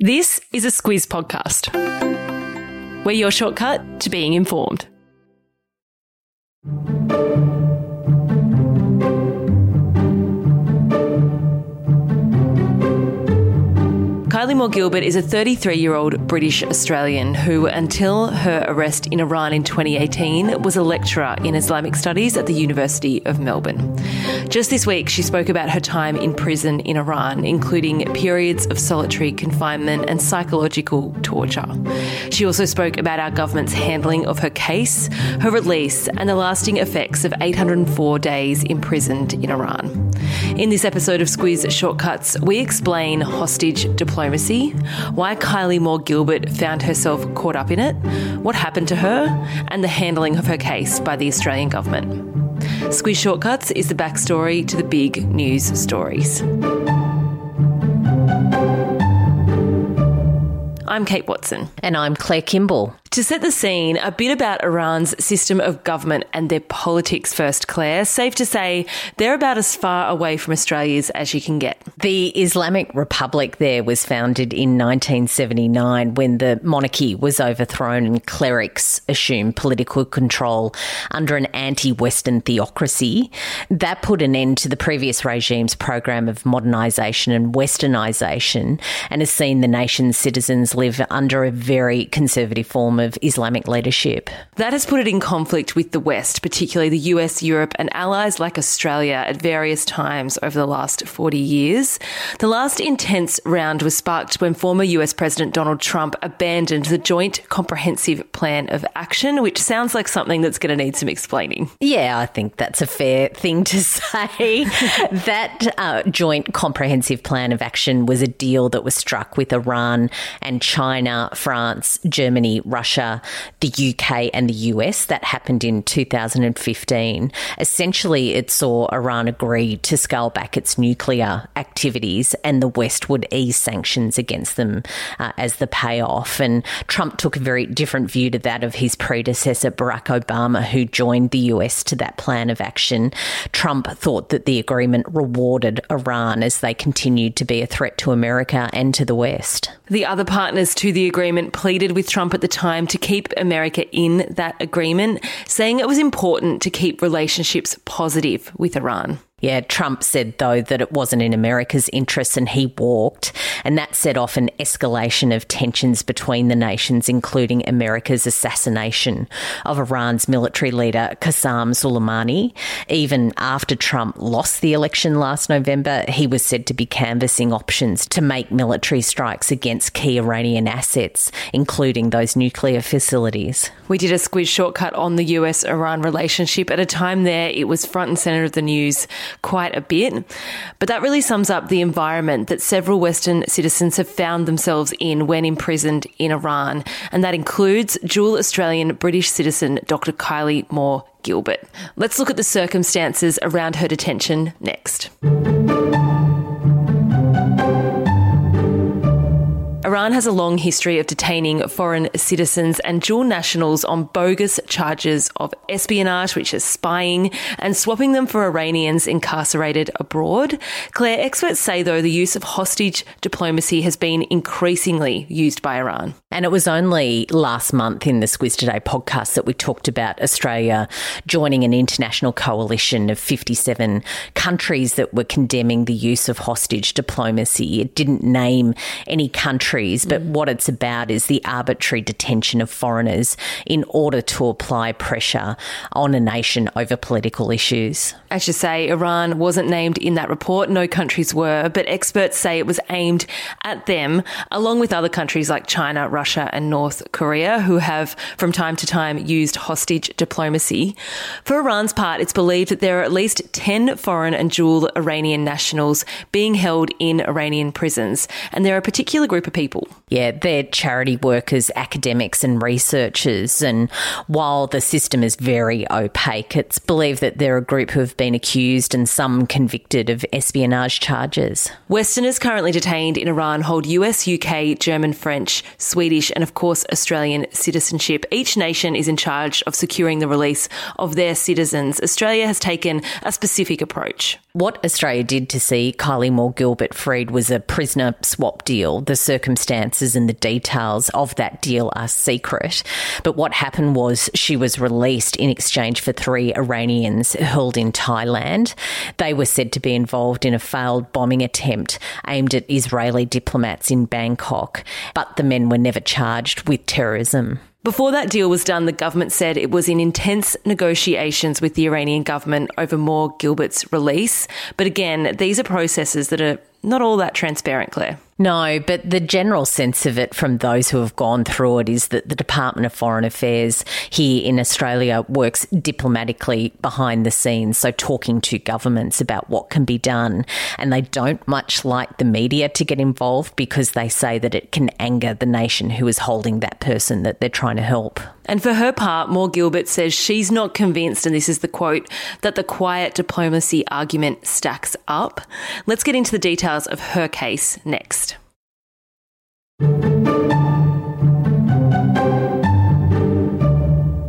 This is a Squiz podcast. We're your shortcut to being informed. Moore Gilbert is a 33 year old British Australian who, until her arrest in Iran in 2018, was a lecturer in Islamic studies at the University of Melbourne. Just this week, she spoke about her time in prison in Iran, including periods of solitary confinement and psychological torture. She also spoke about our government's handling of her case, her release, and the lasting effects of 804 days imprisoned in Iran. In this episode of Squiz Shortcuts, we explain hostage diplomacy why Kylie Moore Gilbert found herself caught up in it, what happened to her, and the handling of her case by the Australian government. Squiz Shortcuts is the backstory to the big news stories. I'm Kate Watson. And I'm Claire Kimball. To set the scene, a bit about Iran's system of government and their politics first, Claire. Safe to say, they're about as far away from Australia's as you can get. The Islamic Republic there was founded in 1979 when the monarchy was overthrown and clerics assumed political control under an anti Western theocracy. That put an end to the previous regime's program of modernisation and westernisation and has seen the nation's citizens live under a very conservative form of Islamic leadership. That has put it in conflict with the West, particularly the US, Europe, and allies like Australia at various times over the last 40 years. The last intense round was sparked when former US President Donald Trump abandoned the Joint Comprehensive Plan of Action, which sounds like something that's going to need some explaining. Yeah, I think that's a fair thing to say. that uh, Joint Comprehensive Plan of Action was a deal that was struck with Iran and China, France, Germany, Russia Russia, the UK, and the US. That happened in 2015. Essentially, it saw Iran agree to scale back its nuclear activities, and the West would ease sanctions against them uh, as the payoff. And Trump took a very different view to that of his predecessor, Barack Obama, who joined the US to that plan of action. Trump thought that the agreement rewarded Iran as they continued to be a threat to America and to the West. The other partners to the agreement pleaded with Trump at the time time to keep America in that agreement, saying it was important to keep relationships positive with Iran. Yeah, Trump said, though, that it wasn't in America's interests and he walked. And that set off an escalation of tensions between the nations, including America's assassination of Iran's military leader, Qasem Soleimani. Even after Trump lost the election last November, he was said to be canvassing options to make military strikes against key Iranian assets, including those nuclear facilities. We did a squiz shortcut on the US Iran relationship. At a time there, it was front and centre of the news quite a bit. But that really sums up the environment that several Western citizens have found themselves in when imprisoned in Iran. And that includes dual Australian British citizen Dr. Kylie Moore Gilbert. Let's look at the circumstances around her detention next. Iran has a long history of detaining foreign citizens and dual nationals on bogus charges of espionage, which is spying, and swapping them for Iranians incarcerated abroad. Claire, experts say, though, the use of hostage diplomacy has been increasingly used by Iran. And it was only last month in the Squiz Today podcast that we talked about Australia joining an international coalition of 57 countries that were condemning the use of hostage diplomacy. It didn't name any country countries, but mm. what it's about is the arbitrary detention of foreigners in order to apply pressure on a nation over political issues. As you say, Iran wasn't named in that report. No countries were, but experts say it was aimed at them, along with other countries like China, Russia, and North Korea, who have from time to time used hostage diplomacy. For Iran's part, it's believed that there are at least 10 foreign and dual Iranian nationals being held in Iranian prisons, and they're a particular group of people. Yeah, they're charity workers, academics, and researchers. And while the system is very opaque, it's believed that they're a group who have been accused and some convicted of espionage charges. Westerners currently detained in Iran hold US, UK, German, French, Swedish, and of course Australian citizenship. Each nation is in charge of securing the release of their citizens. Australia has taken a specific approach. What Australia did to see Kylie Moore Gilbert freed was a prisoner swap deal. The circumstances and the details of that deal are secret. But what happened was she was released in exchange for three Iranians held in Thailand. They were said to be involved in a failed bombing attempt aimed at Israeli diplomats in Bangkok, but the men were never charged with terrorism. Before that deal was done, the government said it was in intense negotiations with the Iranian government over Moore Gilbert's release. But again, these are processes that are not all that transparent, Claire. No, but the general sense of it from those who have gone through it is that the Department of Foreign Affairs here in Australia works diplomatically behind the scenes, so talking to governments about what can be done. And they don't much like the media to get involved because they say that it can anger the nation who is holding that person that they're trying to help. And for her part, Moore Gilbert says she's not convinced, and this is the quote, that the quiet diplomacy argument stacks up. Let's get into the details of her case next.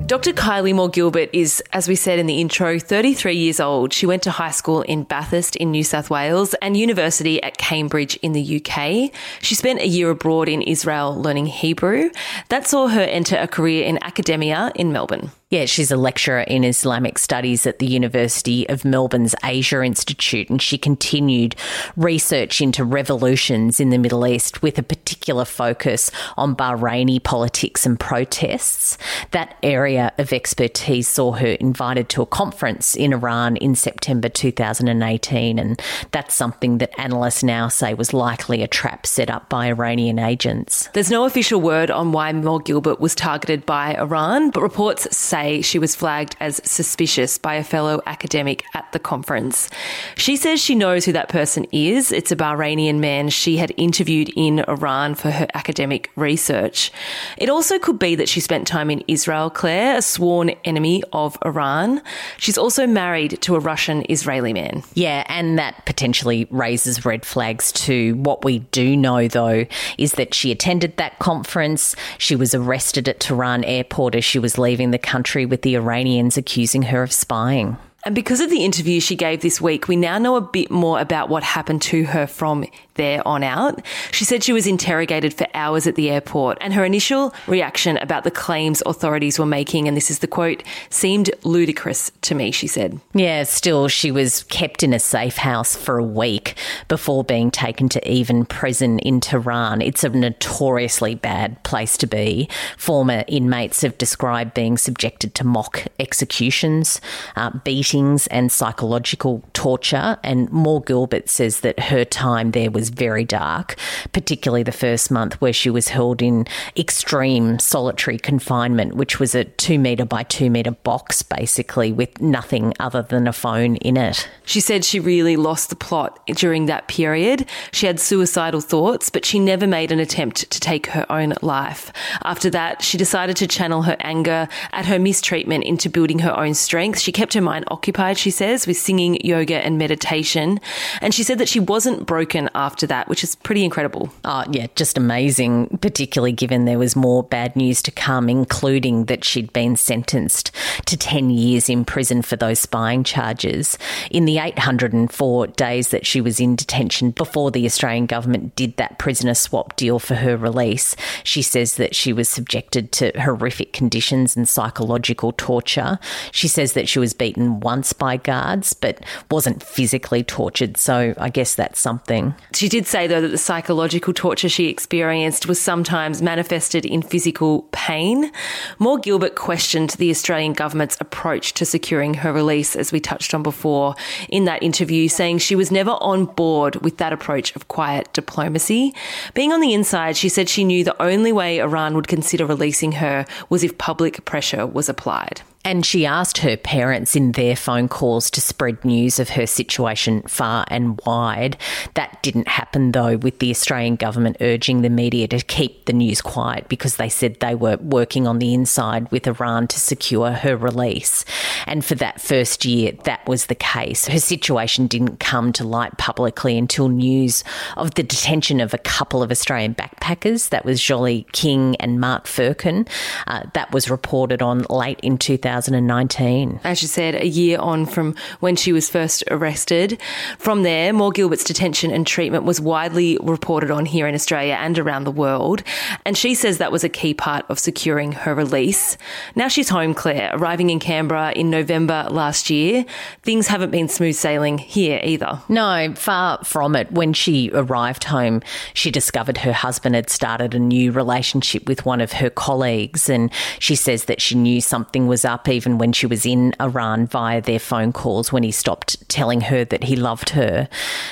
Dr. Kylie Moore Gilbert is, as we said in the intro, 33 years old. She went to high school in Bathurst in New South Wales and university at Cambridge in the UK. She spent a year abroad in Israel learning Hebrew. That saw her enter a career in academia in Melbourne. Yeah, she's a lecturer in Islamic studies at the University of Melbourne's Asia Institute, and she continued research into revolutions in the Middle East with a particular focus on Bahraini politics and protests. That area of expertise saw her invited to a conference in Iran in September 2018, and that's something that analysts now say was likely a trap set up by Iranian agents. There's no official word on why Moore Gilbert was targeted by Iran, but reports say say she was flagged as suspicious by a fellow academic at the conference. She says she knows who that person is. It's a Bahrainian man she had interviewed in Iran for her academic research. It also could be that she spent time in Israel, Claire, a sworn enemy of Iran. She's also married to a Russian Israeli man. Yeah, and that potentially raises red flags too. What we do know, though, is that she attended that conference. She was arrested at Tehran airport as she was leaving the country country with the Iranians accusing her of spying. And because of the interview she gave this week, we now know a bit more about what happened to her from there on out. She said she was interrogated for hours at the airport, and her initial reaction about the claims authorities were making, and this is the quote, seemed ludicrous to me, she said. Yeah, still, she was kept in a safe house for a week before being taken to Evin prison in Tehran. It's a notoriously bad place to be. Former inmates have described being subjected to mock executions, uh, beatings, and psychological torture. And Moore Gilbert says that her time there was very dark, particularly the first month where she was held in extreme solitary confinement, which was a two metre by two metre box basically with nothing other than a phone in it. She said she really lost the plot during that period. She had suicidal thoughts, but she never made an attempt to take her own life. After that, she decided to channel her anger at her mistreatment into building her own strength. She kept her mind occupied, she says, with singing, yoga, and meditation. And she said that she wasn't broken after after that, which is pretty incredible. Oh, yeah, just amazing, particularly given there was more bad news to come, including that she'd been sentenced to 10 years in prison for those spying charges. In the 804 days that she was in detention before the Australian government did that prisoner swap deal for her release, she says that she was subjected to horrific conditions and psychological torture. She says that she was beaten once by guards, but wasn't physically tortured. So I guess that's something. She did say, though, that the psychological torture she experienced was sometimes manifested in physical pain. Moore Gilbert questioned the Australian government's approach to securing her release, as we touched on before in that interview, saying she was never on board with that approach of quiet diplomacy. Being on the inside, she said she knew the only way Iran would consider releasing her was if public pressure was applied. And she asked her parents in their phone calls to spread news of her situation far and wide. That didn't happen, though, with the Australian government urging the media to keep the news quiet because they said they were working on the inside with Iran to secure her release. And for that first year, that was the case. Her situation didn't come to light publicly until news of the detention of a couple of Australian backpackers. That was Jolie King and Mark Firkin. Uh, that was reported on late in 2000. 2019. As you said, a year on from when she was first arrested. From there, Moore Gilbert's detention and treatment was widely reported on here in Australia and around the world. And she says that was a key part of securing her release. Now she's home, Claire, arriving in Canberra in November last year. Things haven't been smooth sailing here either. No, far from it. When she arrived home, she discovered her husband had started a new relationship with one of her colleagues. And she says that she knew something was up even when she was in Iran via their phone calls when he stopped telling her that he loved her.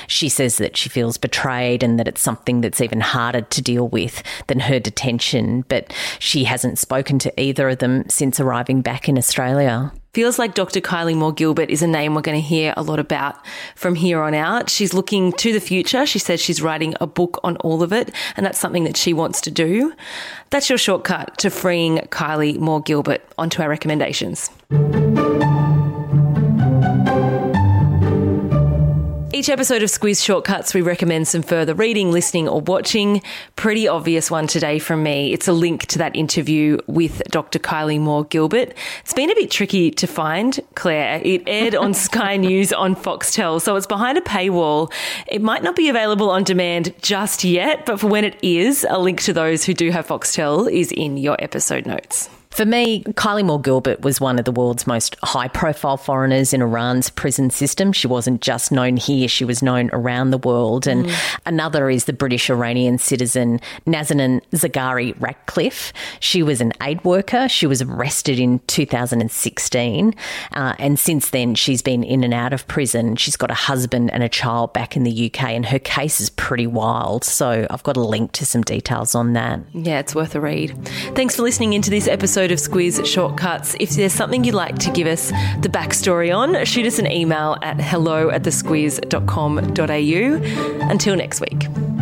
She says that she feels betrayed and that it's something that's even harder to deal with than her detention. But she hasn't spoken to either of them since arriving back in Australia. Feels like Dr. Kylie Moore Gilbert is a name we're going to hear a lot about from here on out. She's looking to the future. She says she's writing a book on all of it, and that's something that she wants to do. That's your shortcut to freeing Kylie Moore Gilbert. Onto our recommendations. Each episode of Squiz Shortcuts, we recommend some further reading, listening, or watching. Pretty obvious one today from me. It's a link to that interview with Dr. Kylie Moore Gilbert. It's been a bit tricky to find, Claire. It aired on Sky News on Foxtel, so it's behind a paywall. It might not be available on demand just yet, but for when it is, a link to those who do have Foxtel is in your episode notes. For me, Kylie Moore Gilbert was one of the world's most high profile foreigners in Iran's prison system. She wasn't just known here, she was known around the world. And mm. another is the British Iranian citizen Nazanin Zaghari Ratcliffe. She was an aid worker. She was arrested in 2016. Uh, and since then, she's been in and out of prison. She's got a husband and a child back in the UK, and her case is pretty wild. So I've got a link to some details on that. Yeah, it's worth a read. Thanks for listening into this episode episode of Squiz Shortcuts. If there's something you'd like to give us the backstory on, shoot us an email at hello at thesquiz.com.au. Until next week.